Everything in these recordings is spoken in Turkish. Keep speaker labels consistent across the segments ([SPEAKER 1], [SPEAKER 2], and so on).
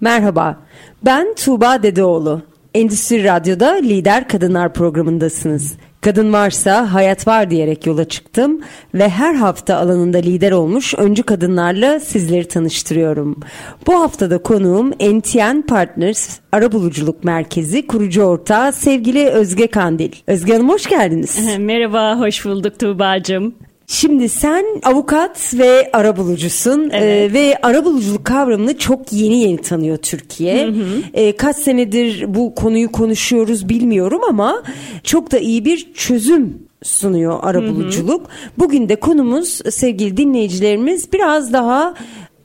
[SPEAKER 1] Merhaba, ben Tuğba Dedeoğlu. Endüstri Radyo'da Lider Kadınlar programındasınız. Kadın varsa hayat var diyerek yola çıktım ve her hafta alanında lider olmuş öncü kadınlarla sizleri tanıştırıyorum. Bu haftada konuğum NTN Partners Arabuluculuk Merkezi kurucu ortağı sevgili Özge Kandil. Özge Hanım hoş geldiniz.
[SPEAKER 2] Merhaba, hoş bulduk Tuğba'cığım.
[SPEAKER 1] Şimdi sen avukat ve arabulucusun evet. ee, ve arabuluculuk kavramını çok yeni yeni tanıyor Türkiye. Hı hı. Ee, kaç senedir bu konuyu konuşuyoruz bilmiyorum ama çok da iyi bir çözüm sunuyor arabuluculuk. Hı hı. Bugün de konumuz sevgili dinleyicilerimiz biraz daha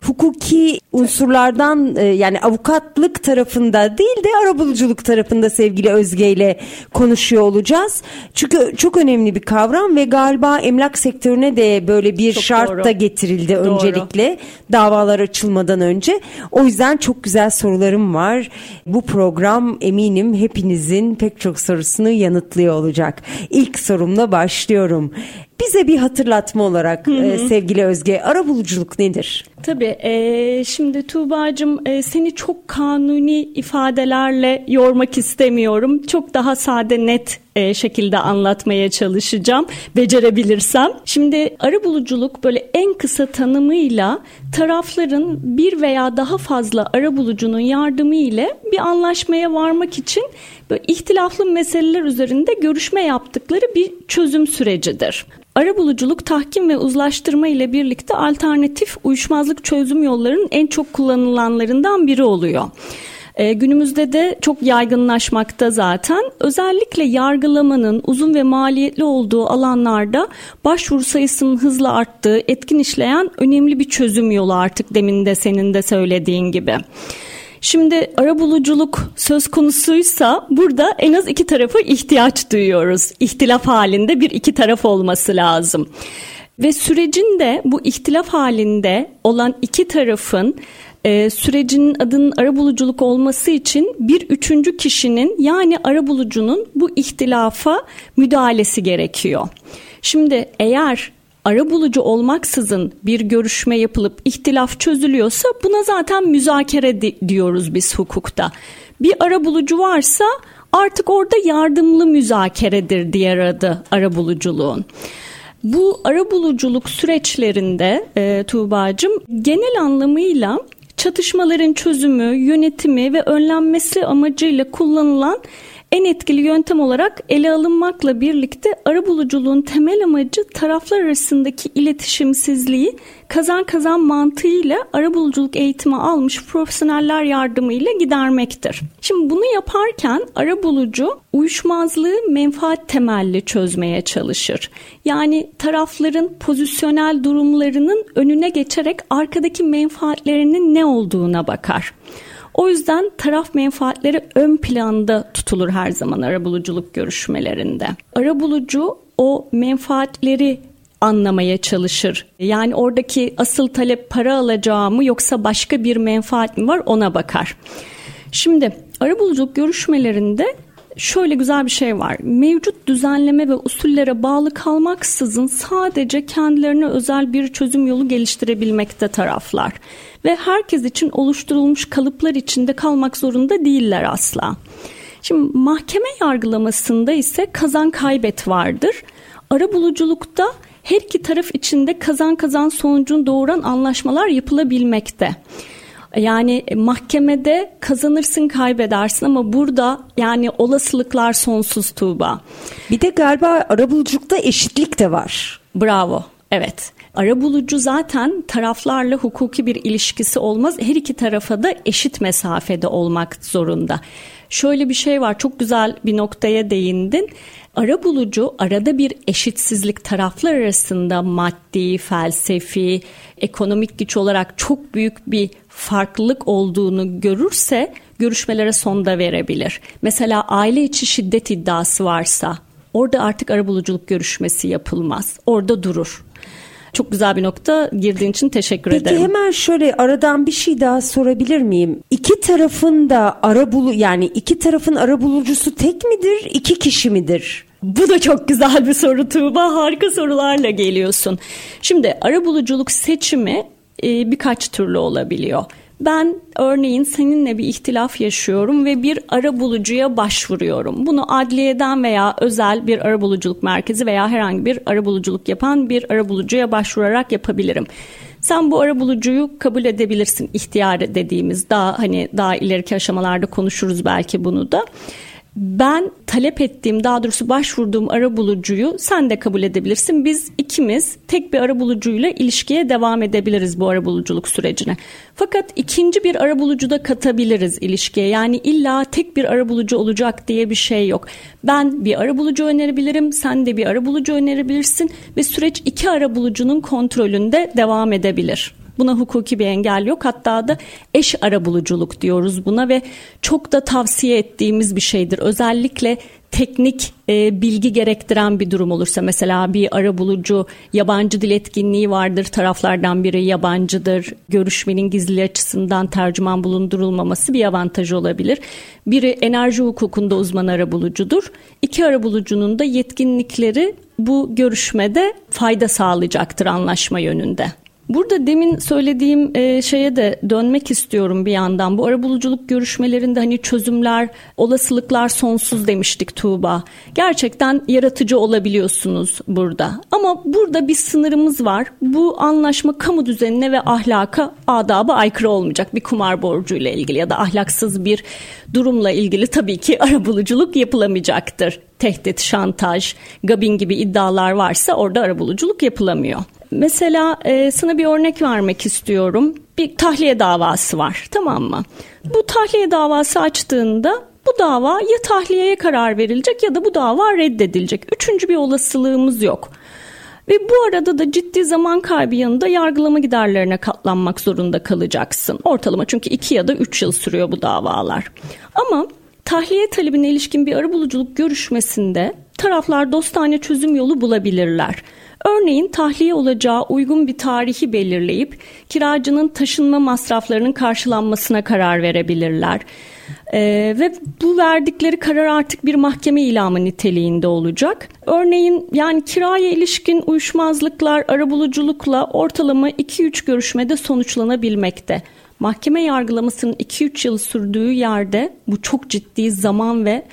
[SPEAKER 1] hukuki unsurlardan e, yani avukatlık tarafında değil de arabuluculuk tarafında sevgili Özge ile konuşuyor olacağız. Çünkü çok önemli bir kavram ve galiba emlak sektörüne de böyle bir çok şart doğru. da getirildi doğru. öncelikle davalar açılmadan önce. O yüzden çok güzel sorularım var. Bu program eminim hepinizin pek çok sorusunu yanıtlıyor olacak. İlk sorumla başlıyorum. Bize bir hatırlatma olarak hı hı. E, sevgili Özge arabuluculuk nedir?
[SPEAKER 2] Tabii e, şimdi Tuğba'cığım e, seni çok kanuni ifadelerle yormak istemiyorum. Çok daha sade net e, şekilde anlatmaya çalışacağım becerebilirsem. Şimdi arabuluculuk böyle en kısa tanımıyla tarafların bir veya daha fazla arabulucunun yardımı ile bir anlaşmaya varmak için böyle ihtilaflı meseleler üzerinde görüşme yaptıkları bir çözüm sürecidir. Arabuluculuk tahkim ve uzlaştırma ile birlikte alternatif uyuşmazlık çözüm yollarının en çok kullanılanlarından biri oluyor. E, günümüzde de çok yaygınlaşmakta zaten. Özellikle yargılamanın uzun ve maliyetli olduğu alanlarda başvuru sayısının hızla arttığı, etkin işleyen önemli bir çözüm yolu artık demin de senin de söylediğin gibi. Şimdi arabuluculuk söz konusuysa burada en az iki tarafa ihtiyaç duyuyoruz. İhtilaf halinde bir iki taraf olması lazım. Ve sürecin de bu ihtilaf halinde olan iki tarafın e, sürecinin adının arabuluculuk olması için bir üçüncü kişinin yani arabulucunun bu ihtilafa müdahalesi gerekiyor. Şimdi eğer ara bulucu olmaksızın bir görüşme yapılıp ihtilaf çözülüyorsa buna zaten müzakere diyoruz biz hukukta. Bir ara bulucu varsa artık orada yardımlı müzakeredir diğer adı ara buluculuğun. Bu ara buluculuk süreçlerinde e, Tuğba'cığım genel anlamıyla çatışmaların çözümü, yönetimi ve önlenmesi amacıyla kullanılan en etkili yöntem olarak ele alınmakla birlikte arabuluculuğun temel amacı taraflar arasındaki iletişimsizliği kazan kazan mantığıyla arabuluculuk eğitimi almış profesyoneller yardımıyla gidermektir. Şimdi bunu yaparken arabulucu uyuşmazlığı menfaat temelli çözmeye çalışır. Yani tarafların pozisyonel durumlarının önüne geçerek arkadaki menfaatlerinin ne olduğuna bakar. O yüzden taraf menfaatleri ön planda tutulur her zaman arabuluculuk görüşmelerinde. Arabulucu o menfaatleri anlamaya çalışır. Yani oradaki asıl talep para alacağı mı yoksa başka bir menfaat mi var ona bakar. Şimdi arabuluculuk görüşmelerinde şöyle güzel bir şey var. Mevcut düzenleme ve usullere bağlı kalmaksızın sadece kendilerine özel bir çözüm yolu geliştirebilmekte taraflar ve herkes için oluşturulmuş kalıplar içinde kalmak zorunda değiller asla. Şimdi mahkeme yargılamasında ise kazan kaybet vardır. Ara buluculukta her iki taraf içinde kazan kazan sonucunu doğuran anlaşmalar yapılabilmekte. Yani mahkemede kazanırsın kaybedersin ama burada yani olasılıklar sonsuz Tuğba.
[SPEAKER 1] Bir de galiba arabuluculukta eşitlik de var.
[SPEAKER 2] Bravo. Evet. Arabulucu zaten taraflarla hukuki bir ilişkisi olmaz. Her iki tarafa da eşit mesafede olmak zorunda. Şöyle bir şey var çok güzel bir noktaya değindin. Ara bulucu arada bir eşitsizlik taraflar arasında maddi, felsefi, ekonomik güç olarak çok büyük bir farklılık olduğunu görürse görüşmelere son da verebilir. Mesela aile içi şiddet iddiası varsa orada artık arabuluculuk görüşmesi yapılmaz. Orada durur. Çok güzel bir nokta girdiğin için teşekkür
[SPEAKER 1] Peki
[SPEAKER 2] ederim.
[SPEAKER 1] Peki hemen şöyle aradan bir şey daha sorabilir miyim? İki tarafın da ara bulu yani iki tarafın ara bulucusu tek midir, iki kişi midir?
[SPEAKER 2] Bu da çok güzel bir soru Tuğba. Harika sorularla geliyorsun. Şimdi ara buluculuk seçimi e, birkaç türlü olabiliyor. Ben örneğin seninle bir ihtilaf yaşıyorum ve bir ara bulucuya başvuruyorum. Bunu adliyeden veya özel bir ara buluculuk merkezi veya herhangi bir ara buluculuk yapan bir ara bulucuya başvurarak yapabilirim. Sen bu ara bulucuyu kabul edebilirsin. İhtiyar dediğimiz daha hani daha ileriki aşamalarda konuşuruz belki bunu da ben talep ettiğim daha doğrusu başvurduğum ara bulucuyu sen de kabul edebilirsin. Biz ikimiz tek bir ara bulucuyla ilişkiye devam edebiliriz bu ara buluculuk sürecine. Fakat ikinci bir ara bulucu da katabiliriz ilişkiye. Yani illa tek bir ara bulucu olacak diye bir şey yok. Ben bir ara bulucu önerebilirim, sen de bir ara bulucu önerebilirsin ve süreç iki ara bulucunun kontrolünde devam edebilir. Buna hukuki bir engel yok. Hatta da eş arabuluculuk diyoruz buna ve çok da tavsiye ettiğimiz bir şeydir. Özellikle teknik e, bilgi gerektiren bir durum olursa mesela bir arabulucu yabancı dil etkinliği vardır taraflardan biri yabancıdır görüşmenin gizli açısından tercüman bulundurulmaması bir avantaj olabilir biri enerji hukukunda uzman arabulucudur iki arabulucunun da yetkinlikleri bu görüşmede fayda sağlayacaktır anlaşma yönünde. Burada demin söylediğim e, şeye de dönmek istiyorum bir yandan. Bu arabuluculuk görüşmelerinde hani çözümler, olasılıklar sonsuz demiştik Tuğba. Gerçekten yaratıcı olabiliyorsunuz burada. Ama burada bir sınırımız var. Bu anlaşma kamu düzenine ve ahlaka, adaba aykırı olmayacak. Bir kumar borcuyla ilgili ya da ahlaksız bir durumla ilgili tabii ki arabuluculuk yapılamayacaktır. Tehdit, şantaj, gabin gibi iddialar varsa orada arabuluculuk yapılamıyor. Mesela e, sana bir örnek vermek istiyorum. Bir tahliye davası var tamam mı? Bu tahliye davası açtığında bu dava ya tahliyeye karar verilecek ya da bu dava reddedilecek. Üçüncü bir olasılığımız yok. Ve bu arada da ciddi zaman kaybı yanında yargılama giderlerine katlanmak zorunda kalacaksın. Ortalama çünkü iki ya da üç yıl sürüyor bu davalar. Ama tahliye talebine ilişkin bir arabuluculuk görüşmesinde taraflar dostane çözüm yolu bulabilirler. Örneğin tahliye olacağı uygun bir tarihi belirleyip kiracının taşınma masraflarının karşılanmasına karar verebilirler. Ee, ve bu verdikleri karar artık bir mahkeme ilamı niteliğinde olacak. Örneğin yani kiraya ilişkin uyuşmazlıklar arabuluculukla ortalama 2-3 görüşmede sonuçlanabilmekte. Mahkeme yargılamasının 2-3 yıl sürdüğü yerde bu çok ciddi zaman ve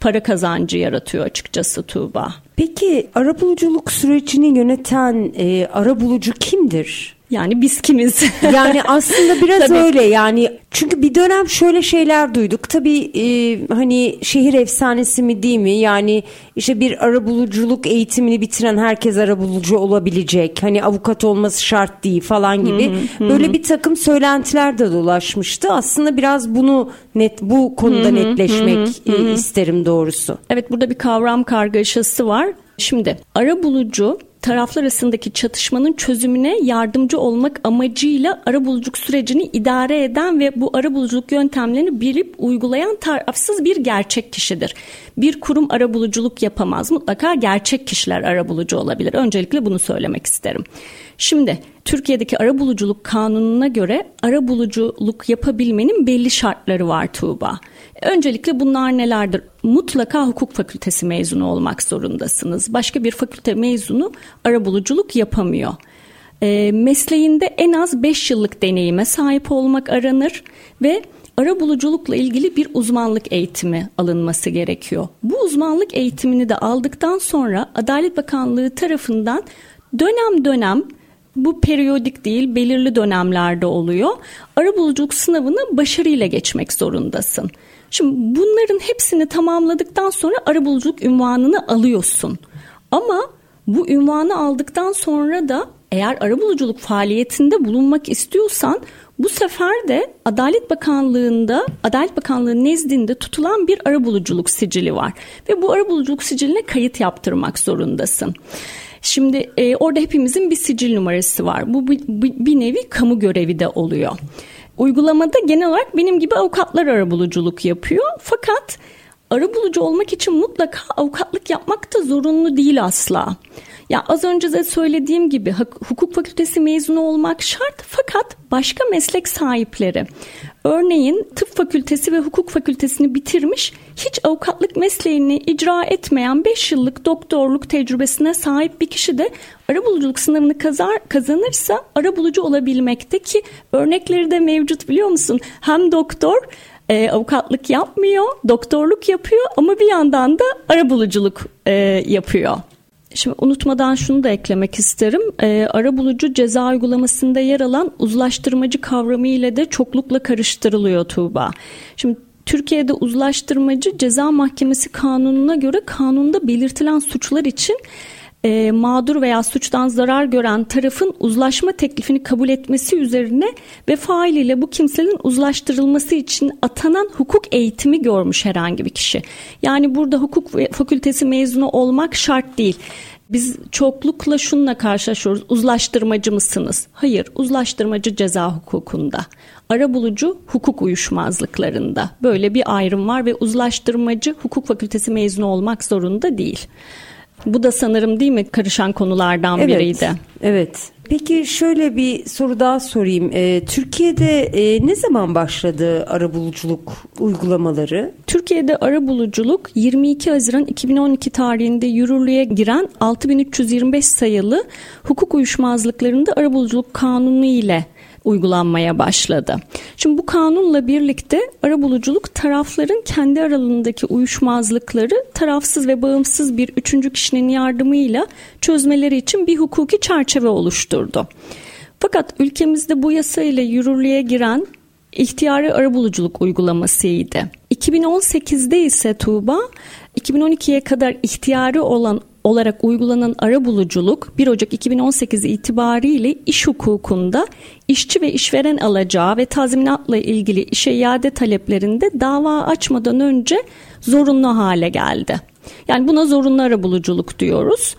[SPEAKER 2] para kazancı yaratıyor açıkçası Tuğba.
[SPEAKER 1] Peki arabuluculuk sürecini yöneten e, arabulucu kimdir?
[SPEAKER 2] Yani biz kimiz?
[SPEAKER 1] yani aslında biraz öyle yani çünkü bir dönem şöyle şeyler duyduk. Tabii e, hani şehir efsanesi mi değil mi? Yani işte bir arabuluculuk eğitimini bitiren herkes arabulucu olabilecek. Hani avukat olması şart değil falan gibi. Böyle bir takım söylentiler de dolaşmıştı. Aslında biraz bunu net bu konuda netleşmek e, isterim doğrusu.
[SPEAKER 2] Evet burada bir kavram kargaşası var. Şimdi arabulucu taraflar arasındaki çatışmanın çözümüne yardımcı olmak amacıyla arabuluculuk sürecini idare eden ve bu arabuluculuk yöntemlerini bilip uygulayan tarafsız bir gerçek kişidir. Bir kurum arabuluculuk yapamaz. Mutlaka gerçek kişiler arabulucu olabilir. Öncelikle bunu söylemek isterim. Şimdi Türkiye'deki arabuluculuk kanununa göre arabuluculuk yapabilmenin belli şartları var Tuğba. Öncelikle bunlar nelerdir? Mutlaka hukuk fakültesi mezunu olmak zorundasınız. Başka bir fakülte mezunu arabuluculuk yapamıyor. E, mesleğinde en az 5 yıllık deneyime sahip olmak aranır ve arabuluculukla ilgili bir uzmanlık eğitimi alınması gerekiyor. Bu uzmanlık eğitimini de aldıktan sonra Adalet Bakanlığı tarafından dönem dönem bu periyodik değil belirli dönemlerde oluyor. Arabuluculuk sınavını başarıyla geçmek zorundasın. Şimdi bunların hepsini tamamladıktan sonra arabuluculuk ünvanını alıyorsun. Ama bu ünvanı aldıktan sonra da Eğer arabuluculuk faaliyetinde bulunmak istiyorsan bu sefer de Adalet Bakanlığı'nda, Adalet Bakanlığı nezdinde tutulan bir arabuluculuk sicili var. Ve bu arabuluculuk siciline kayıt yaptırmak zorundasın. Şimdi e, orada hepimizin bir sicil numarası var. Bu bir, bir nevi kamu görevi de oluyor. Uygulamada genel olarak benim gibi avukatlar arabuluculuk yapıyor. Fakat arabulucu olmak için mutlaka avukatlık yapmak da zorunlu değil asla. Ya az önce de söylediğim gibi hukuk fakültesi mezunu olmak şart fakat başka meslek sahipleri örneğin tıp fakültesi ve hukuk fakültesini bitirmiş hiç avukatlık mesleğini icra etmeyen 5 yıllık doktorluk tecrübesine sahip bir kişi de arabuluculuk sınavını kazar, kazanırsa arabulucu olabilmekte ki örnekleri de mevcut biliyor musun? Hem doktor e, avukatlık yapmıyor, doktorluk yapıyor ama bir yandan da arabuluculuk e, yapıyor. Şimdi unutmadan şunu da eklemek isterim. E, ara bulucu ceza uygulamasında yer alan uzlaştırmacı kavramı ile de çoklukla karıştırılıyor Tuğba. Şimdi Türkiye'de uzlaştırmacı ceza mahkemesi kanununa göre kanunda belirtilen suçlar için e, mağdur veya suçtan zarar gören tarafın uzlaşma teklifini kabul etmesi üzerine ve fail bu kimsenin uzlaştırılması için atanan hukuk eğitimi görmüş herhangi bir kişi. Yani burada hukuk fakültesi mezunu olmak şart değil. Biz çoklukla şununla karşılaşıyoruz. Uzlaştırmacı mısınız? Hayır, uzlaştırmacı ceza hukukunda. Arabulucu hukuk uyuşmazlıklarında. Böyle bir ayrım var ve uzlaştırmacı hukuk fakültesi mezunu olmak zorunda değil. Bu da sanırım değil mi karışan konulardan
[SPEAKER 1] evet,
[SPEAKER 2] biriydi.
[SPEAKER 1] Evet. Peki şöyle bir soru daha sorayım. Ee, Türkiye'de e, ne zaman başladı arabuluculuk uygulamaları?
[SPEAKER 2] Türkiye'de arabuluculuk 22 Haziran 2012 tarihinde yürürlüğe giren 6325 sayılı hukuk uyuşmazlıklarında arabuluculuk kanunu ile uygulanmaya başladı. Şimdi bu kanunla birlikte arabuluculuk tarafların kendi aralarındaki uyuşmazlıkları tarafsız ve bağımsız bir üçüncü kişinin yardımıyla çözmeleri için bir hukuki çerçeve oluşturdu. Fakat ülkemizde bu yasa ile yürürlüğe giren ihtiyari arabuluculuk uygulamasıydı. 2018'de ise Tuğba 2012'ye kadar ihtiyari olan olarak uygulanan ara buluculuk 1 Ocak 2018 itibariyle iş hukukunda işçi ve işveren alacağı ve tazminatla ilgili işe iade taleplerinde dava açmadan önce zorunlu hale geldi. Yani buna zorunlu ara buluculuk diyoruz.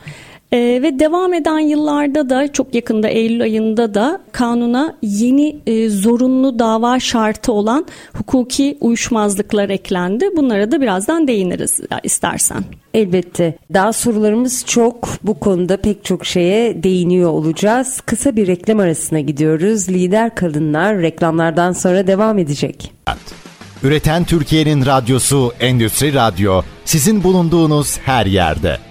[SPEAKER 2] Ee, ve devam eden yıllarda da çok yakında Eylül ayında da kanuna yeni e, zorunlu dava şartı olan hukuki uyuşmazlıklar eklendi. Bunlara da birazdan değiniriz istersen.
[SPEAKER 1] Elbette. Daha sorularımız çok. Bu konuda pek çok şeye değiniyor olacağız. Kısa bir reklam arasına gidiyoruz. Lider kadınlar reklamlardan sonra devam edecek.
[SPEAKER 3] Üreten Türkiye'nin radyosu Endüstri Radyo sizin bulunduğunuz her yerde.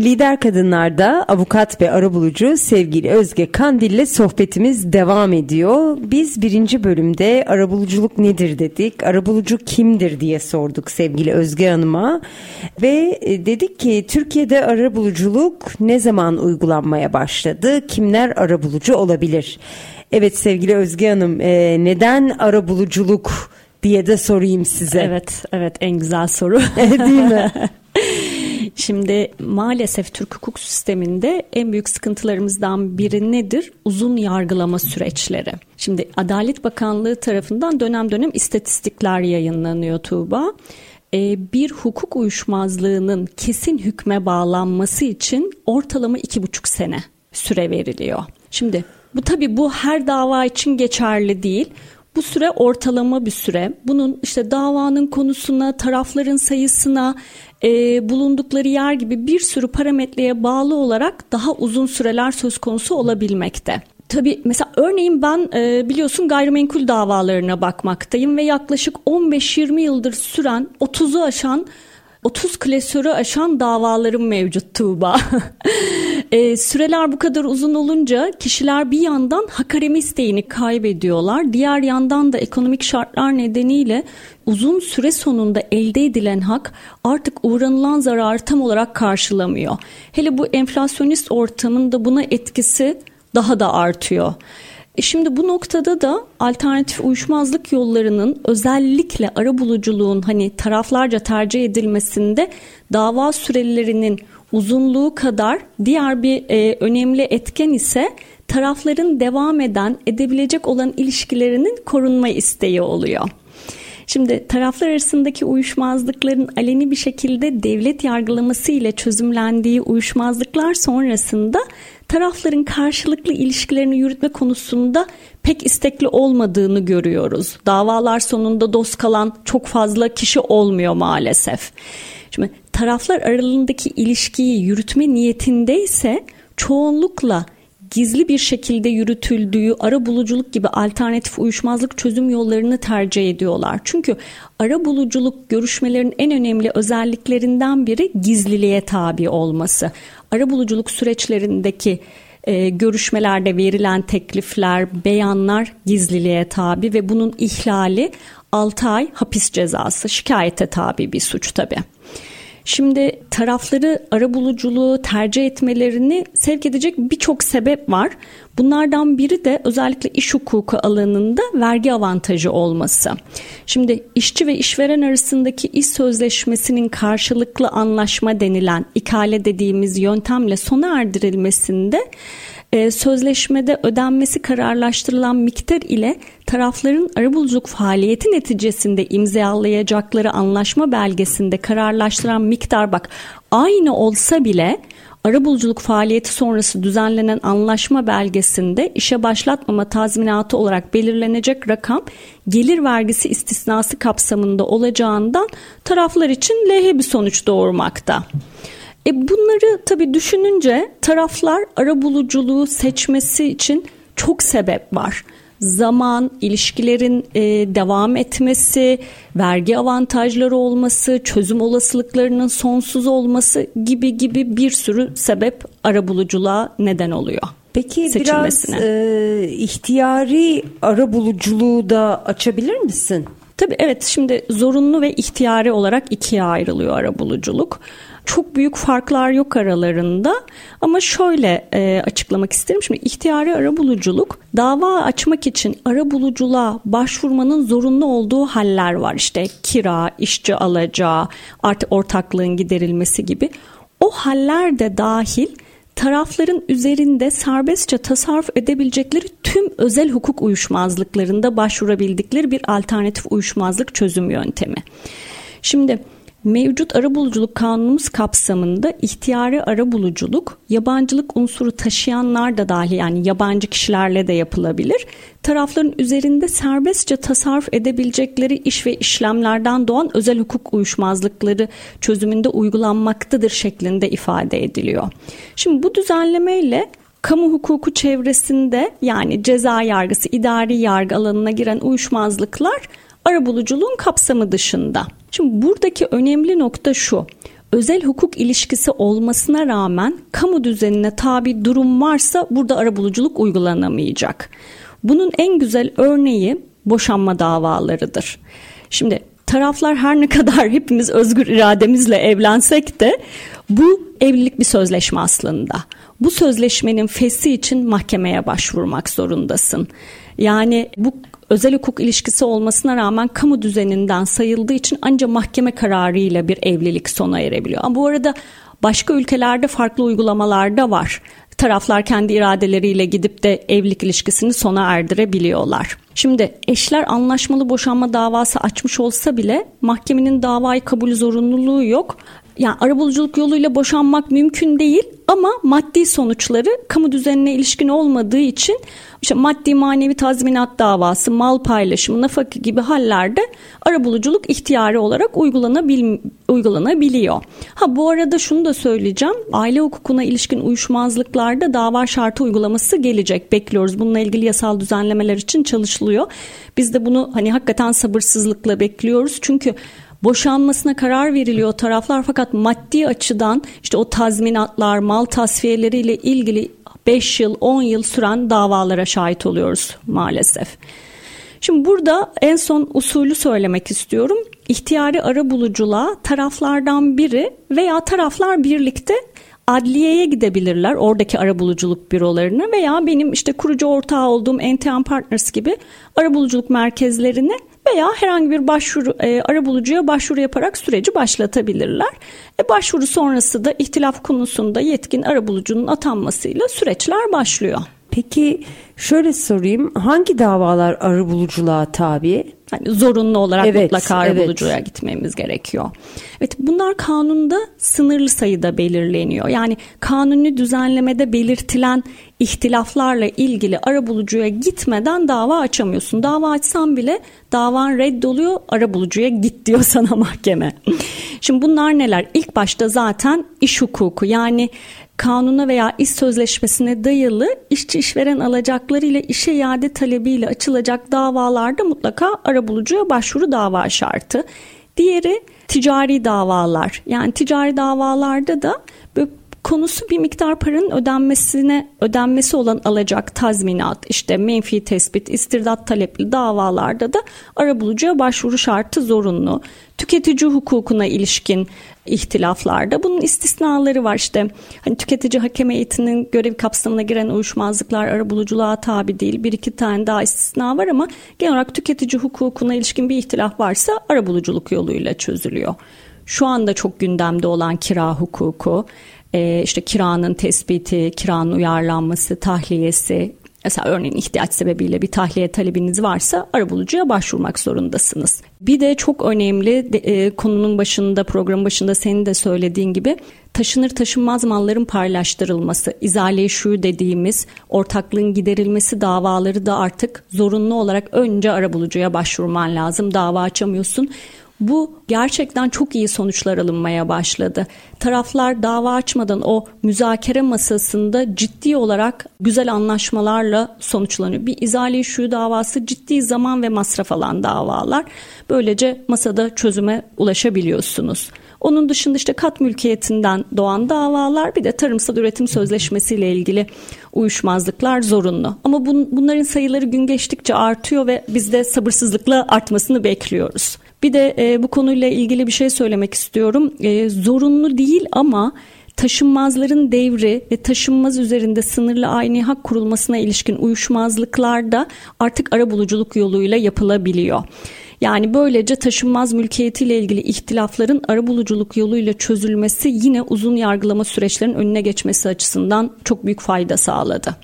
[SPEAKER 1] Lider Kadınlar'da avukat ve arabulucu sevgili Özge Kandil ile sohbetimiz devam ediyor. Biz birinci bölümde arabuluculuk nedir dedik, arabulucu kimdir diye sorduk sevgili Özge Hanım'a. Ve e, dedik ki Türkiye'de arabuluculuk ne zaman uygulanmaya başladı, kimler arabulucu olabilir? Evet sevgili Özge Hanım e, neden arabuluculuk diye de sorayım size.
[SPEAKER 2] Evet, evet en güzel soru.
[SPEAKER 1] Değil mi?
[SPEAKER 2] Şimdi maalesef Türk hukuk sisteminde en büyük sıkıntılarımızdan biri nedir? Uzun yargılama süreçleri. Şimdi Adalet Bakanlığı tarafından dönem dönem istatistikler yayınlanıyor Tuğba. Ee, bir hukuk uyuşmazlığının kesin hükme bağlanması için ortalama iki buçuk sene süre veriliyor. Şimdi bu tabii bu her dava için geçerli değil. Bu süre ortalama bir süre. Bunun işte davanın konusuna, tarafların sayısına, e, bulundukları yer gibi bir sürü parametreye bağlı olarak daha uzun süreler söz konusu olabilmekte. Tabii mesela örneğin ben e, biliyorsun gayrimenkul davalarına bakmaktayım ve yaklaşık 15-20 yıldır süren 30'u aşan 30 klasörü aşan davalarım mevcut Tuğba. e, süreler bu kadar uzun olunca kişiler bir yandan hak isteğini kaybediyorlar. Diğer yandan da ekonomik şartlar nedeniyle uzun süre sonunda elde edilen hak artık uğranılan zararı tam olarak karşılamıyor. Hele bu enflasyonist ortamın da buna etkisi daha da artıyor. E şimdi bu noktada da alternatif uyuşmazlık yollarının özellikle ara buluculuğun hani taraflarca tercih edilmesinde dava sürelerinin uzunluğu kadar diğer bir e, önemli etken ise tarafların devam eden edebilecek olan ilişkilerinin korunma isteği oluyor. Şimdi taraflar arasındaki uyuşmazlıkların aleni bir şekilde devlet yargılaması ile çözümlendiği uyuşmazlıklar sonrasında tarafların karşılıklı ilişkilerini yürütme konusunda pek istekli olmadığını görüyoruz. Davalar sonunda dost kalan çok fazla kişi olmuyor maalesef. Şimdi taraflar aralığındaki ilişkiyi yürütme niyetindeyse çoğunlukla gizli bir şekilde yürütüldüğü ara buluculuk gibi alternatif uyuşmazlık çözüm yollarını tercih ediyorlar. Çünkü ara buluculuk görüşmelerin en önemli özelliklerinden biri gizliliğe tabi olması. Ara buluculuk süreçlerindeki e, görüşmelerde verilen teklifler, beyanlar gizliliğe tabi ve bunun ihlali 6 ay hapis cezası şikayete tabi bir suç tabii. Şimdi tarafları arabuluculuğu tercih etmelerini sevk edecek birçok sebep var. Bunlardan biri de özellikle iş hukuku alanında vergi avantajı olması. Şimdi işçi ve işveren arasındaki iş sözleşmesinin karşılıklı anlaşma denilen ikale dediğimiz yöntemle sona erdirilmesinde e, sözleşmede ödenmesi kararlaştırılan miktar ile tarafların arabuluculuk faaliyeti neticesinde imzalayacakları anlaşma belgesinde kararlaştıran miktar bak aynı olsa bile arabuluculuk faaliyeti sonrası düzenlenen anlaşma belgesinde işe başlatmama tazminatı olarak belirlenecek rakam gelir vergisi istisnası kapsamında olacağından taraflar için lehe bir sonuç doğurmakta. E bunları tabii düşününce taraflar ara buluculuğu seçmesi için çok sebep var. Zaman, ilişkilerin e, devam etmesi, vergi avantajları olması, çözüm olasılıklarının sonsuz olması gibi gibi bir sürü sebep ara buluculuğa neden oluyor.
[SPEAKER 1] Peki biraz e, ihtiyari ara buluculuğu da açabilir misin?
[SPEAKER 2] Tabii evet şimdi zorunlu ve ihtiyari olarak ikiye ayrılıyor ara buluculuk çok büyük farklar yok aralarında ama şöyle e, açıklamak isterim. Şimdi ihtiyari arabuluculuk dava açmak için arabuluculuğa başvurmanın zorunlu olduğu haller var. İşte kira, işçi alacağı, artık ortaklığın giderilmesi gibi. O haller de dahil tarafların üzerinde serbestçe tasarruf edebilecekleri tüm özel hukuk uyuşmazlıklarında başvurabildikleri bir alternatif uyuşmazlık çözüm yöntemi. Şimdi Mevcut arabuluculuk kanunumuz kapsamında ihtiyari arabuluculuk yabancılık unsuru taşıyanlar da dahil yani yabancı kişilerle de yapılabilir. Tarafların üzerinde serbestçe tasarruf edebilecekleri iş ve işlemlerden doğan özel hukuk uyuşmazlıkları çözümünde uygulanmaktadır şeklinde ifade ediliyor. Şimdi bu düzenlemeyle kamu hukuku çevresinde yani ceza yargısı, idari yargı alanına giren uyuşmazlıklar arabuluculuğun kapsamı dışında. Şimdi buradaki önemli nokta şu. Özel hukuk ilişkisi olmasına rağmen kamu düzenine tabi durum varsa burada arabuluculuk uygulanamayacak. Bunun en güzel örneği boşanma davalarıdır. Şimdi taraflar her ne kadar hepimiz özgür irademizle evlensek de bu evlilik bir sözleşme aslında. Bu sözleşmenin fesi için mahkemeye başvurmak zorundasın. Yani bu özel hukuk ilişkisi olmasına rağmen kamu düzeninden sayıldığı için ancak mahkeme kararıyla bir evlilik sona erebiliyor. Ama bu arada başka ülkelerde farklı uygulamalar da var. Taraflar kendi iradeleriyle gidip de evlilik ilişkisini sona erdirebiliyorlar. Şimdi eşler anlaşmalı boşanma davası açmış olsa bile mahkemenin davayı kabul zorunluluğu yok. Yani arabuluculuk yoluyla boşanmak mümkün değil ama maddi sonuçları kamu düzenine ilişkin olmadığı için işte maddi manevi tazminat davası, mal paylaşımı, nafaka gibi hallerde arabuluculuk ihtiyari olarak uygulanabil, uygulanabiliyor. Ha bu arada şunu da söyleyeceğim. Aile hukukuna ilişkin uyuşmazlıklarda dava şartı uygulaması gelecek. Bekliyoruz. Bununla ilgili yasal düzenlemeler için çalışılıyor. Biz de bunu hani hakikaten sabırsızlıkla bekliyoruz. Çünkü boşanmasına karar veriliyor taraflar fakat maddi açıdan işte o tazminatlar, mal tasfiyeleriyle ilgili 5 yıl, 10 yıl süren davalara şahit oluyoruz maalesef. Şimdi burada en son usulü söylemek istiyorum. İhtiyari ara buluculuğa taraflardan biri veya taraflar birlikte adliyeye gidebilirler oradaki arabuluculuk bürolarına veya benim işte kurucu ortağı olduğum NTM Partners gibi arabuluculuk merkezlerine veya herhangi bir başvuru e, arabulucuya başvuru yaparak süreci başlatabilirler. E, başvuru sonrası da ihtilaf konusunda yetkin arabulucunun atanmasıyla süreçler başlıyor.
[SPEAKER 1] Peki şöyle sorayım hangi davalar arabuluculuğa tabi?
[SPEAKER 2] Yani zorunlu olarak evet, mutlaka arabulucuya evet. gitmemiz gerekiyor. Evet bunlar kanunda sınırlı sayıda belirleniyor. Yani kanuni düzenlemede belirtilen ihtilaflarla ilgili arabulucuya gitmeden dava açamıyorsun. Dava açsan bile davan reddoluyor arabulucuya git diyor sana mahkeme. Şimdi bunlar neler? İlk başta zaten iş hukuku yani kanuna veya iş sözleşmesine dayalı işçi işveren alacakları ile işe iade talebiyle açılacak davalarda mutlaka arabulucuya başvuru dava şartı. Diğeri ticari davalar. Yani ticari davalarda da konusu bir miktar paranın ödenmesine ödenmesi olan alacak tazminat, işte menfi tespit, istirdat talepli davalarda da arabulucuya başvuru şartı zorunlu. Tüketici hukukuna ilişkin ihtilaflarda. Bunun istisnaları var işte. Hani tüketici hakem heyetinin görev kapsamına giren uyuşmazlıklar arabuluculuğa tabi değil. Bir iki tane daha istisna var ama genel olarak tüketici hukukuna ilişkin bir ihtilaf varsa arabuluculuk yoluyla çözülüyor. Şu anda çok gündemde olan kira hukuku, e, işte kiranın tespiti, kiranın uyarlanması, tahliyesi, Mesela örneğin ihtiyaç sebebiyle bir tahliye talebiniz varsa arabulucuya başvurmak zorundasınız. Bir de çok önemli e, konunun başında program başında senin de söylediğin gibi taşınır taşınmaz malların paylaştırılması, izale şu dediğimiz ortaklığın giderilmesi davaları da artık zorunlu olarak önce arabulucuya başvurman lazım. Dava açamıyorsun. Bu gerçekten çok iyi sonuçlar alınmaya başladı. Taraflar dava açmadan o müzakere masasında ciddi olarak güzel anlaşmalarla sonuçlanıyor. Bir izale şu davası ciddi zaman ve masraf alan davalar. Böylece masada çözüme ulaşabiliyorsunuz. Onun dışında işte kat mülkiyetinden doğan davalar bir de tarımsal üretim sözleşmesiyle ilgili uyuşmazlıklar zorunlu. Ama bun, bunların sayıları gün geçtikçe artıyor ve biz de sabırsızlıkla artmasını bekliyoruz. Bir de e, bu konuyla ilgili bir şey söylemek istiyorum. E, zorunlu değil ama taşınmazların devri ve taşınmaz üzerinde sınırlı aynı hak kurulmasına ilişkin uyuşmazlıklarda artık ara buluculuk yoluyla yapılabiliyor. Yani böylece taşınmaz mülkiyetiyle ilgili ihtilafların arabuluculuk yoluyla çözülmesi yine uzun yargılama süreçlerinin önüne geçmesi açısından çok büyük fayda sağladı.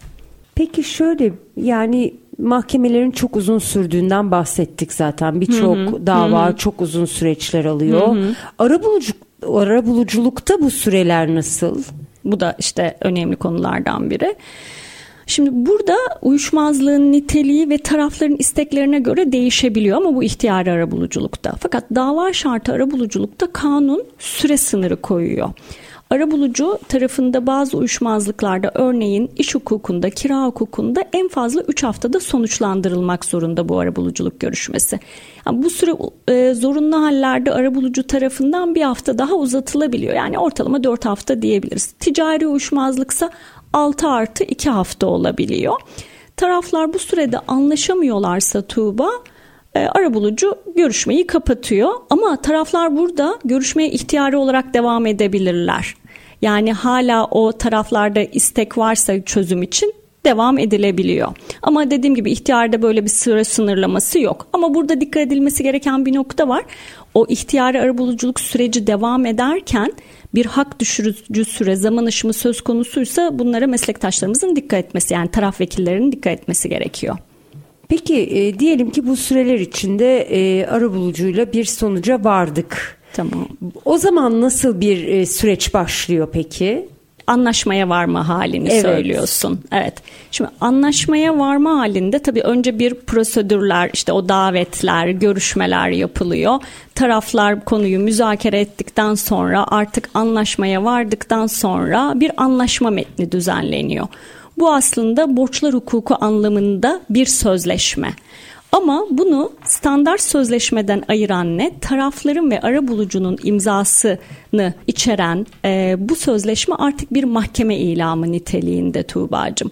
[SPEAKER 1] Peki şöyle yani mahkemelerin çok uzun sürdüğünden bahsettik zaten. Birçok dava hı çok uzun süreçler alıyor. Arabuluculuk arabuluculukta bu süreler nasıl?
[SPEAKER 2] Bu da işte önemli konulardan biri. Şimdi burada uyuşmazlığın niteliği ve tarafların isteklerine göre değişebiliyor ama bu ihtiyari arabuluculukta. Fakat dava şartı arabuluculukta kanun süre sınırı koyuyor. Arabulucu tarafında bazı uyuşmazlıklarda örneğin iş hukukunda, kira hukukunda en fazla 3 haftada sonuçlandırılmak zorunda bu arabuluculuk görüşmesi. Yani bu süre e, zorunlu hallerde arabulucu tarafından bir hafta daha uzatılabiliyor. Yani ortalama 4 hafta diyebiliriz. Ticari uyuşmazlıksa 6 artı 2 hafta olabiliyor. Taraflar bu sürede anlaşamıyorlarsa Tuğba e, arabulucu görüşmeyi kapatıyor ama taraflar burada görüşmeye ihtiyari olarak devam edebilirler. Yani hala o taraflarda istek varsa çözüm için devam edilebiliyor. Ama dediğim gibi ihtiyarda böyle bir süre sınırlaması yok. Ama burada dikkat edilmesi gereken bir nokta var. O ihtiyari arabuluculuk süreci devam ederken bir hak düşürücü süre zaman aşımı söz konusuysa bunlara meslektaşlarımızın dikkat etmesi yani taraf vekillerinin dikkat etmesi gerekiyor.
[SPEAKER 1] Peki e, diyelim ki bu süreler içinde e, arabulucuyla bir sonuca vardık.
[SPEAKER 2] Tamam.
[SPEAKER 1] O zaman nasıl bir e, süreç başlıyor peki?
[SPEAKER 2] anlaşmaya varma halini evet. söylüyorsun. Evet. Şimdi anlaşmaya varma halinde tabii önce bir prosedürler işte o davetler, görüşmeler yapılıyor. Taraflar konuyu müzakere ettikten sonra artık anlaşmaya vardıktan sonra bir anlaşma metni düzenleniyor. Bu aslında borçlar hukuku anlamında bir sözleşme. Ama bunu standart sözleşmeden ayıran ne? Tarafların ve ara bulucunun imzasını içeren e, bu sözleşme artık bir mahkeme ilamı niteliğinde Tuğba'cığım.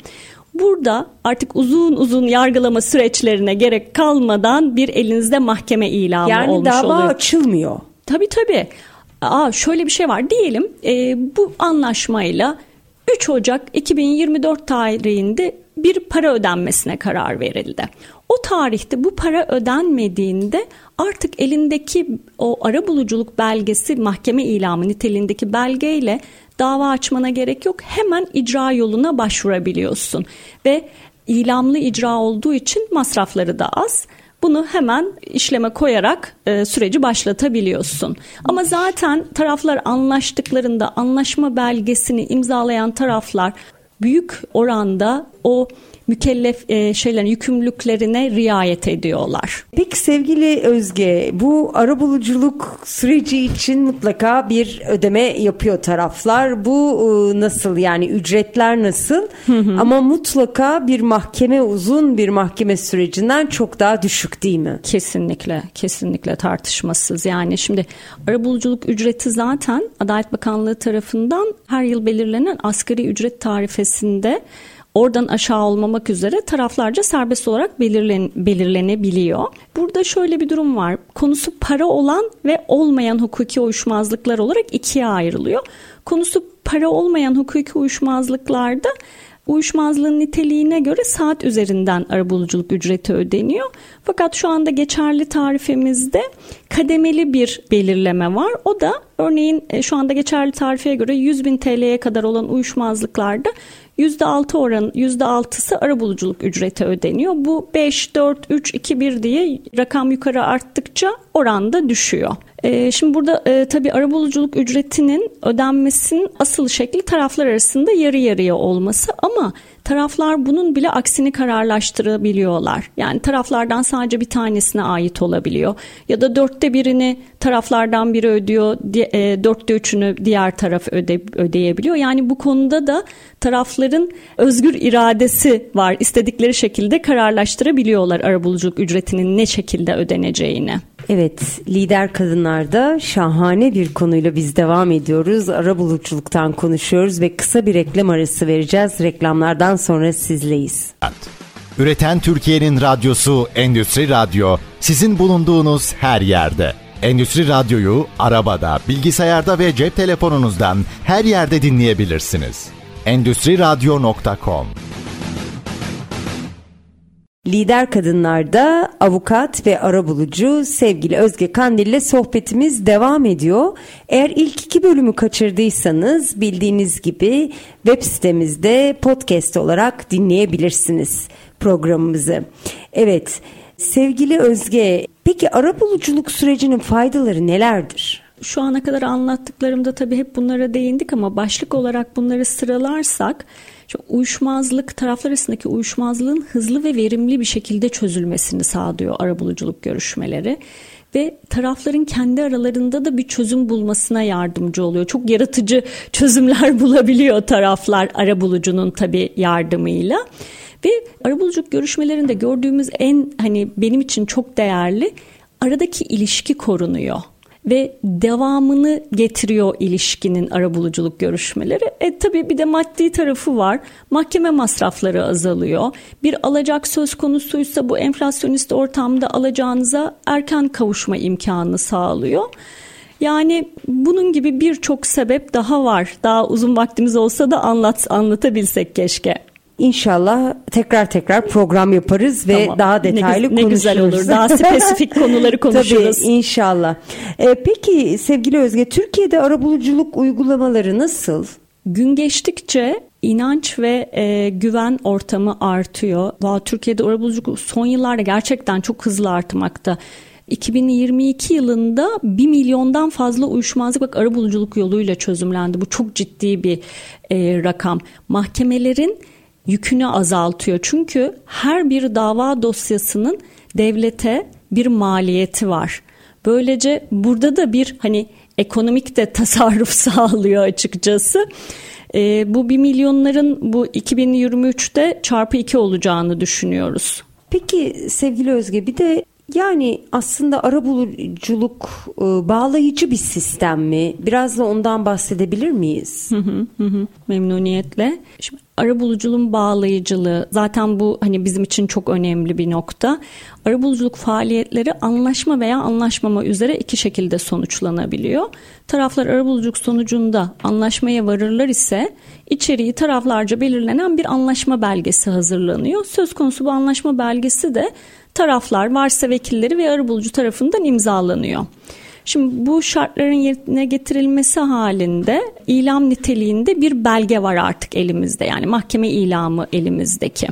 [SPEAKER 2] Burada artık uzun uzun yargılama süreçlerine gerek kalmadan bir elinizde mahkeme ilamı
[SPEAKER 1] yani
[SPEAKER 2] olmuş oluyor.
[SPEAKER 1] Yani dava açılmıyor.
[SPEAKER 2] Tabii tabii. aa şöyle bir şey var diyelim e, bu anlaşmayla 3 Ocak 2024 tarihinde bir para ödenmesine karar verildi. O tarihte bu para ödenmediğinde artık elindeki o ara buluculuk belgesi mahkeme ilamı niteliğindeki belgeyle dava açmana gerek yok. Hemen icra yoluna başvurabiliyorsun ve ilamlı icra olduğu için masrafları da az. Bunu hemen işleme koyarak e, süreci başlatabiliyorsun. Ama zaten taraflar anlaştıklarında anlaşma belgesini imzalayan taraflar büyük oranda o mükellef e, şeylerin yükümlülüklerine riayet ediyorlar.
[SPEAKER 1] Peki sevgili Özge bu arabuluculuk süreci için mutlaka bir ödeme yapıyor taraflar. Bu e, nasıl yani ücretler nasıl? Hı hı. Ama mutlaka bir mahkeme uzun bir mahkeme sürecinden çok daha düşük değil mi?
[SPEAKER 2] Kesinlikle kesinlikle tartışmasız. Yani şimdi arabuluculuk ücreti zaten Adalet Bakanlığı tarafından her yıl belirlenen asgari ücret tarifesinde oradan aşağı olmamak üzere taraflarca serbest olarak belirlen, belirlenebiliyor. Burada şöyle bir durum var. Konusu para olan ve olmayan hukuki uyuşmazlıklar olarak ikiye ayrılıyor. Konusu para olmayan hukuki uyuşmazlıklarda uyuşmazlığın niteliğine göre saat üzerinden arabuluculuk ücreti ödeniyor. Fakat şu anda geçerli tarifemizde kademeli bir belirleme var. O da örneğin e, şu anda geçerli tarifeye göre 100 bin TL'ye kadar olan uyuşmazlıklarda %6 oran %6'sı arabuluculuk ücreti ödeniyor. Bu 5, 4, 3, 2, 1 diye rakam yukarı arttıkça oranda düşüyor. E, şimdi burada e, tabii arabuluculuk ücretinin ödenmesinin asıl şekli taraflar arasında yarı yarıya olması ama taraflar bunun bile aksini kararlaştırabiliyorlar. Yani taraflardan sadece bir tanesine ait olabiliyor. Ya da dörtte birini taraflardan biri ödüyor, e, dörtte üçünü diğer taraf öde, ödeyebiliyor. Yani bu konuda da tarafların özgür iradesi var. İstedikleri şekilde kararlaştırabiliyorlar arabuluculuk ücretinin ne şekilde ödeneceğini.
[SPEAKER 1] Evet, lider kadınlarda şahane bir konuyla biz devam ediyoruz. Arabuluculuktan konuşuyoruz ve kısa bir reklam arası vereceğiz. Reklamlardan sonra sizleyiz.
[SPEAKER 3] Üreten Türkiye'nin radyosu Endüstri Radyo sizin bulunduğunuz her yerde. Endüstri Radyo'yu arabada, bilgisayarda ve cep telefonunuzdan her yerde dinleyebilirsiniz. Endüstri Radyo.com
[SPEAKER 1] Lider Kadınlar'da avukat ve arabulucu sevgili Özge Kandil ile sohbetimiz devam ediyor. Eğer ilk iki bölümü kaçırdıysanız bildiğiniz gibi web sitemizde podcast olarak dinleyebilirsiniz programımızı. Evet sevgili Özge peki arabuluculuk sürecinin faydaları nelerdir?
[SPEAKER 2] Şu ana kadar anlattıklarımda tabii hep bunlara değindik ama başlık olarak bunları sıralarsak uyuşmazlık taraflar arasındaki uyuşmazlığın hızlı ve verimli bir şekilde çözülmesini sağlıyor arabuluculuk görüşmeleri ve tarafların kendi aralarında da bir çözüm bulmasına yardımcı oluyor. Çok yaratıcı çözümler bulabiliyor taraflar arabulucunun tabii yardımıyla. Ve arabuluculuk görüşmelerinde gördüğümüz en hani benim için çok değerli aradaki ilişki korunuyor ve devamını getiriyor ilişkinin arabuluculuk görüşmeleri. E tabii bir de maddi tarafı var. Mahkeme masrafları azalıyor. Bir alacak söz konusuysa bu enflasyonist ortamda alacağınıza erken kavuşma imkanı sağlıyor. Yani bunun gibi birçok sebep daha var. Daha uzun vaktimiz olsa da anlat anlatabilsek keşke.
[SPEAKER 1] İnşallah tekrar tekrar program yaparız ve tamam. daha detaylı ne,
[SPEAKER 2] ne
[SPEAKER 1] konuşuruz.
[SPEAKER 2] Ne güzel olur. Daha spesifik konuları konuşuruz.
[SPEAKER 1] Tabii inşallah. Ee, peki sevgili Özge Türkiye'de arabuluculuk uygulamaları nasıl?
[SPEAKER 2] Gün geçtikçe inanç ve e, güven ortamı artıyor. Valla Türkiye'de arabuluculuk son yıllarda gerçekten çok hızlı artmakta. 2022 yılında 1 milyondan fazla uyuşmazlık bak arabuluculuk yoluyla çözümlendi. Bu çok ciddi bir e, rakam. Mahkemelerin yükünü azaltıyor. Çünkü her bir dava dosyasının devlete bir maliyeti var. Böylece burada da bir hani ekonomik de tasarruf sağlıyor açıkçası. E, bu 1 milyonların bu 2023'te çarpı 2 olacağını düşünüyoruz.
[SPEAKER 1] Peki sevgili Özge bir de yani aslında arabuluculuk e, bağlayıcı bir sistem mi? Biraz da ondan bahsedebilir miyiz?
[SPEAKER 2] Hı hı hı. Memnuniyetle. Şimdi arabuluculuğun bağlayıcılığı zaten bu hani bizim için çok önemli bir nokta. Arabuluculuk faaliyetleri anlaşma veya anlaşmama üzere iki şekilde sonuçlanabiliyor. Taraflar arabuluculuk sonucunda anlaşmaya varırlar ise içeriği taraflarca belirlenen bir anlaşma belgesi hazırlanıyor. Söz konusu bu anlaşma belgesi de taraflar, varsa vekilleri ve arabulucu tarafından imzalanıyor. Şimdi bu şartların yerine getirilmesi halinde ilam niteliğinde bir belge var artık elimizde. Yani mahkeme ilamı elimizdeki.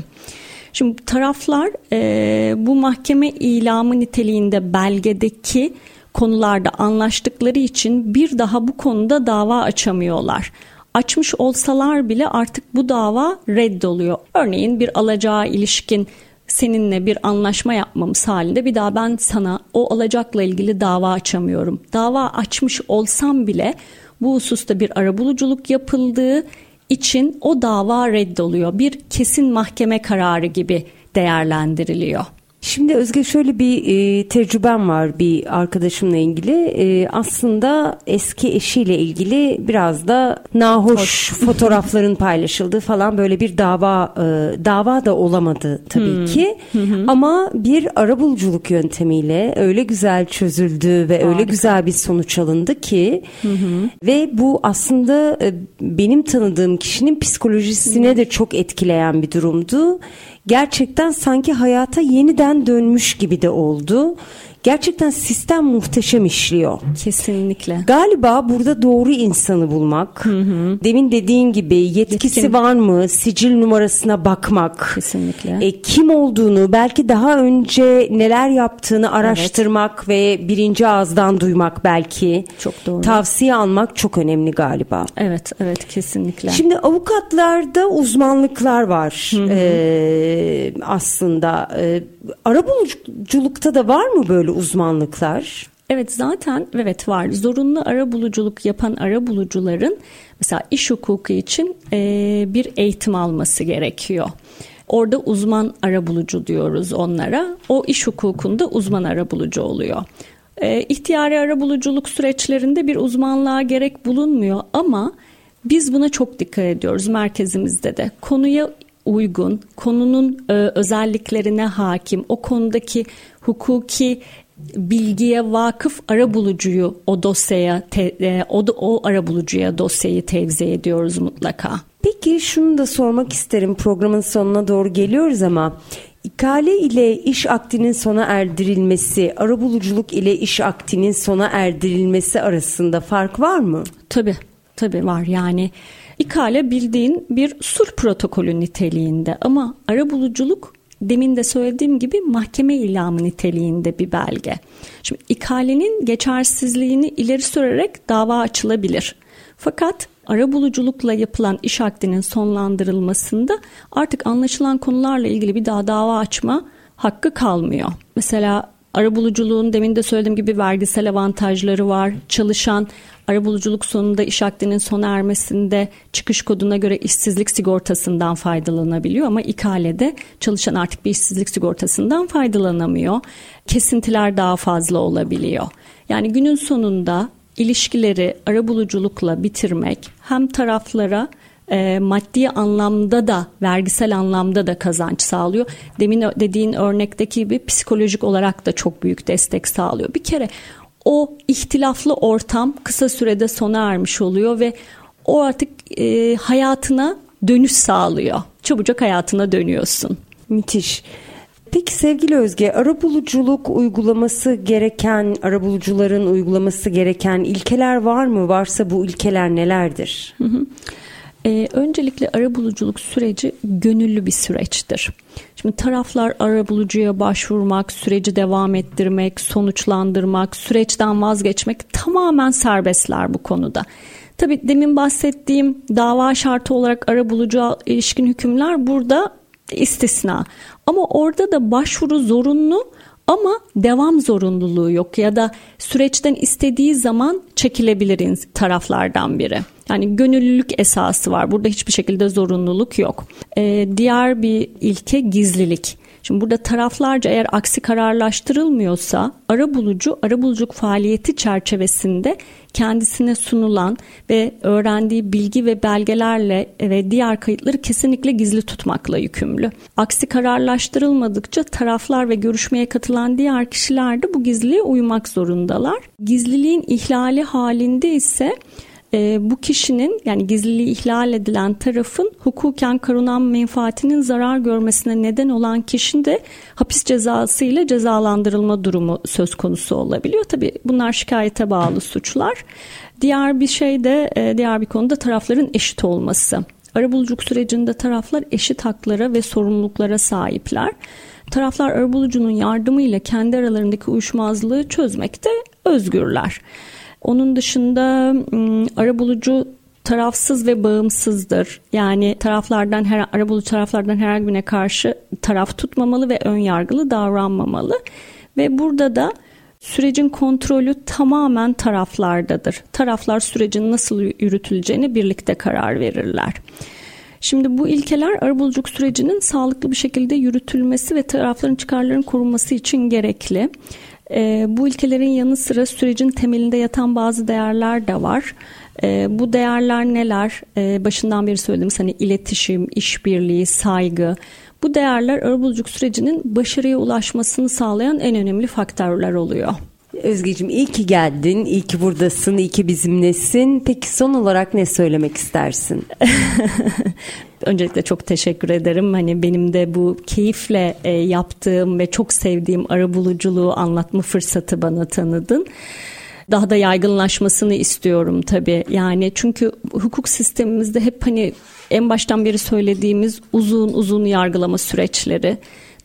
[SPEAKER 2] Şimdi taraflar e, bu mahkeme ilamı niteliğinde belgedeki konularda anlaştıkları için bir daha bu konuda dava açamıyorlar. Açmış olsalar bile artık bu dava reddoluyor. Örneğin bir alacağı ilişkin seninle bir anlaşma yapmamız halinde bir daha ben sana o alacakla ilgili dava açamıyorum. Dava açmış olsam bile bu hususta bir arabuluculuk yapıldığı için o dava reddoluyor. Bir kesin mahkeme kararı gibi değerlendiriliyor.
[SPEAKER 1] Şimdi Özge şöyle bir e, tecrübem var bir arkadaşımla ilgili. E, aslında eski eşiyle ilgili biraz da nahoş fotoğrafların paylaşıldığı falan böyle bir dava e, dava da olamadı tabii hmm. ki. Ama bir arabuluculuk yöntemiyle öyle güzel çözüldü ve Harika. öyle güzel bir sonuç alındı ki ve bu aslında e, benim tanıdığım kişinin psikolojisine de çok etkileyen bir durumdu gerçekten sanki hayata yeniden dönmüş gibi de oldu. Gerçekten sistem muhteşem işliyor.
[SPEAKER 2] Kesinlikle.
[SPEAKER 1] Galiba burada doğru insanı bulmak. Hı hı. Demin dediğin gibi yetkisi Yetkin. var mı? Sicil numarasına bakmak.
[SPEAKER 2] Kesinlikle.
[SPEAKER 1] E, kim olduğunu, belki daha önce neler yaptığını araştırmak evet. ve birinci ağızdan duymak belki.
[SPEAKER 2] Çok doğru.
[SPEAKER 1] Tavsiye almak çok önemli galiba.
[SPEAKER 2] Evet, evet kesinlikle.
[SPEAKER 1] Şimdi avukatlarda uzmanlıklar var. Hı hı. Ee, aslında e, arabuluculukta da var mı böyle uzmanlıklar?
[SPEAKER 2] Evet zaten evet var. Zorunlu ara buluculuk yapan ara bulucuların mesela iş hukuku için e, bir eğitim alması gerekiyor. Orada uzman ara bulucu diyoruz onlara. O iş hukukunda uzman ara bulucu oluyor. E, ihtiyari ara buluculuk süreçlerinde bir uzmanlığa gerek bulunmuyor ama biz buna çok dikkat ediyoruz merkezimizde de. Konuya uygun, konunun e, özelliklerine hakim, o konudaki hukuki bilgiye vakıf ara bulucuyu o dosyaya te, e, o, o ara bulucuya dosyayı tevzi ediyoruz mutlaka.
[SPEAKER 1] Peki şunu da sormak isterim programın sonuna doğru geliyoruz ama İkale ile iş akdinin sona erdirilmesi, arabuluculuk ile iş akdinin sona erdirilmesi arasında fark var mı?
[SPEAKER 2] Tabii, tabii var. Yani İkale bildiğin bir sulh protokolü niteliğinde ama arabuluculuk demin de söylediğim gibi mahkeme ilamı niteliğinde bir belge. Şimdi ikalenin geçersizliğini ileri sürerek dava açılabilir. Fakat arabuluculukla yapılan iş akdinin sonlandırılmasında artık anlaşılan konularla ilgili bir daha dava açma hakkı kalmıyor. Mesela arabuluculuğun demin de söylediğim gibi vergisel avantajları var. Çalışan arabuluculuk sonunda iş akdinin sona ermesinde çıkış koduna göre işsizlik sigortasından faydalanabiliyor ama ikalede çalışan artık bir işsizlik sigortasından faydalanamıyor. Kesintiler daha fazla olabiliyor. Yani günün sonunda ilişkileri arabuluculukla bitirmek hem taraflara e, maddi anlamda da vergisel anlamda da kazanç sağlıyor. Demin dediğin örnekteki gibi psikolojik olarak da çok büyük destek sağlıyor. Bir kere o ihtilaflı ortam kısa sürede sona ermiş oluyor ve o artık e, hayatına dönüş sağlıyor. Çabucak hayatına dönüyorsun.
[SPEAKER 1] Müthiş. Peki sevgili Özge, arabuluculuk uygulaması gereken, arabulucuların uygulaması gereken ilkeler var mı? Varsa bu ilkeler nelerdir? Hı hı.
[SPEAKER 2] Ee, öncelikle arabuluculuk süreci gönüllü bir süreçtir. Şimdi taraflar arabulucuya başvurmak, süreci devam ettirmek, sonuçlandırmak, süreçten vazgeçmek tamamen serbestler bu konuda. Tabi demin bahsettiğim dava şartı olarak arabulucuya ilişkin hükümler burada istisna. Ama orada da başvuru zorunlu ama devam zorunluluğu yok ya da süreçten istediği zaman çekilebilir taraflardan biri. Yani gönüllülük esası var. Burada hiçbir şekilde zorunluluk yok. Ee, diğer bir ilke gizlilik. Şimdi burada taraflarca eğer aksi kararlaştırılmıyorsa ara bulucu ara buluculuk faaliyeti çerçevesinde kendisine sunulan ve öğrendiği bilgi ve belgelerle ve diğer kayıtları kesinlikle gizli tutmakla yükümlü. Aksi kararlaştırılmadıkça taraflar ve görüşmeye katılan diğer kişiler de bu gizliliğe uymak zorundalar. Gizliliğin ihlali halinde ise e, bu kişinin yani gizliliği ihlal edilen tarafın hukuken korunan menfaatinin zarar görmesine neden olan kişinin de hapis cezası ile cezalandırılma durumu söz konusu olabiliyor. Tabi bunlar şikayete bağlı suçlar. Diğer bir şey de e, diğer bir konuda tarafların eşit olması. Arabuluculuk sürecinde taraflar eşit haklara ve sorumluluklara sahipler. Taraflar arabulucunun yardımıyla kendi aralarındaki uyuşmazlığı çözmekte özgürler. Onun dışında arabulucu tarafsız ve bağımsızdır. Yani taraflardan her arabulucu taraflardan herhangi birine karşı taraf tutmamalı ve ön yargılı davranmamalı. Ve burada da sürecin kontrolü tamamen taraflardadır. Taraflar sürecin nasıl yürütüleceğini birlikte karar verirler. Şimdi bu ilkeler arabuluculuk sürecinin sağlıklı bir şekilde yürütülmesi ve tarafların çıkarlarının korunması için gerekli. E, bu ilkelerin yanı sıra sürecin temelinde yatan bazı değerler de var. E, bu değerler neler? E, başından beri söyledim hani iletişim, işbirliği, saygı. Bu değerler arabuluculuk sürecinin başarıya ulaşmasını sağlayan en önemli faktörler oluyor.
[SPEAKER 1] Özgeciğim iyi ki geldin, iyi ki buradasın, iyi ki bizimlesin. Peki son olarak ne söylemek istersin?
[SPEAKER 2] Öncelikle çok teşekkür ederim. Hani benim de bu keyifle e, yaptığım ve çok sevdiğim arabuluculuğu anlatma fırsatı bana tanıdın daha da yaygınlaşmasını istiyorum tabii. Yani çünkü hukuk sistemimizde hep hani en baştan beri söylediğimiz uzun uzun yargılama süreçleri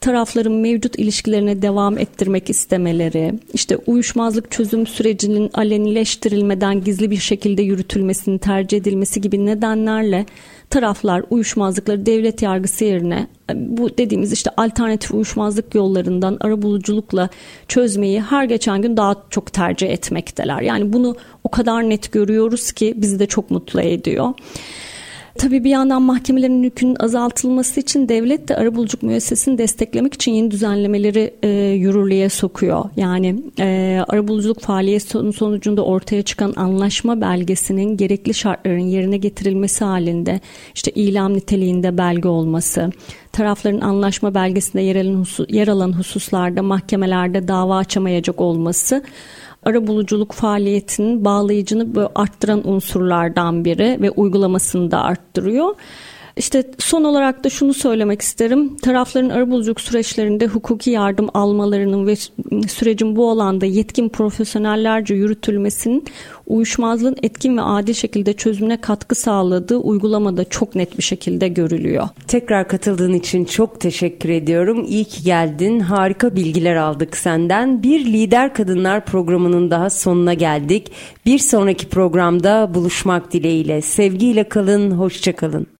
[SPEAKER 2] tarafların mevcut ilişkilerine devam ettirmek istemeleri, işte uyuşmazlık çözüm sürecinin alenileştirilmeden gizli bir şekilde yürütülmesinin tercih edilmesi gibi nedenlerle taraflar uyuşmazlıkları devlet yargısı yerine bu dediğimiz işte alternatif uyuşmazlık yollarından arabuluculukla çözmeyi her geçen gün daha çok tercih etmekteler. Yani bunu o kadar net görüyoruz ki bizi de çok mutlu ediyor. Tabii bir yandan mahkemelerin yükünün azaltılması için devlet de arabuluculuk müessesini desteklemek için yeni düzenlemeleri e, yürürlüğe sokuyor. Yani e, arabuluculuk faaliyeti sonucunda ortaya çıkan anlaşma belgesinin gerekli şartların yerine getirilmesi halinde işte ilam niteliğinde belge olması, tarafların anlaşma belgesinde yer alan, husus, yer alan hususlarda mahkemelerde dava açamayacak olması arabuluculuk faaliyetinin bağlayıcını arttıran unsurlardan biri ve uygulamasını da arttırıyor. İşte son olarak da şunu söylemek isterim. Tarafların arabuluculuk süreçlerinde hukuki yardım almalarının ve sürecin bu alanda yetkin profesyonellerce yürütülmesinin uyuşmazlığın etkin ve adil şekilde çözümüne katkı sağladığı uygulamada çok net bir şekilde görülüyor.
[SPEAKER 1] Tekrar katıldığın için çok teşekkür ediyorum. İyi ki geldin. Harika bilgiler aldık senden. Bir Lider Kadınlar programının daha sonuna geldik. Bir sonraki programda buluşmak dileğiyle. Sevgiyle kalın, hoşça kalın.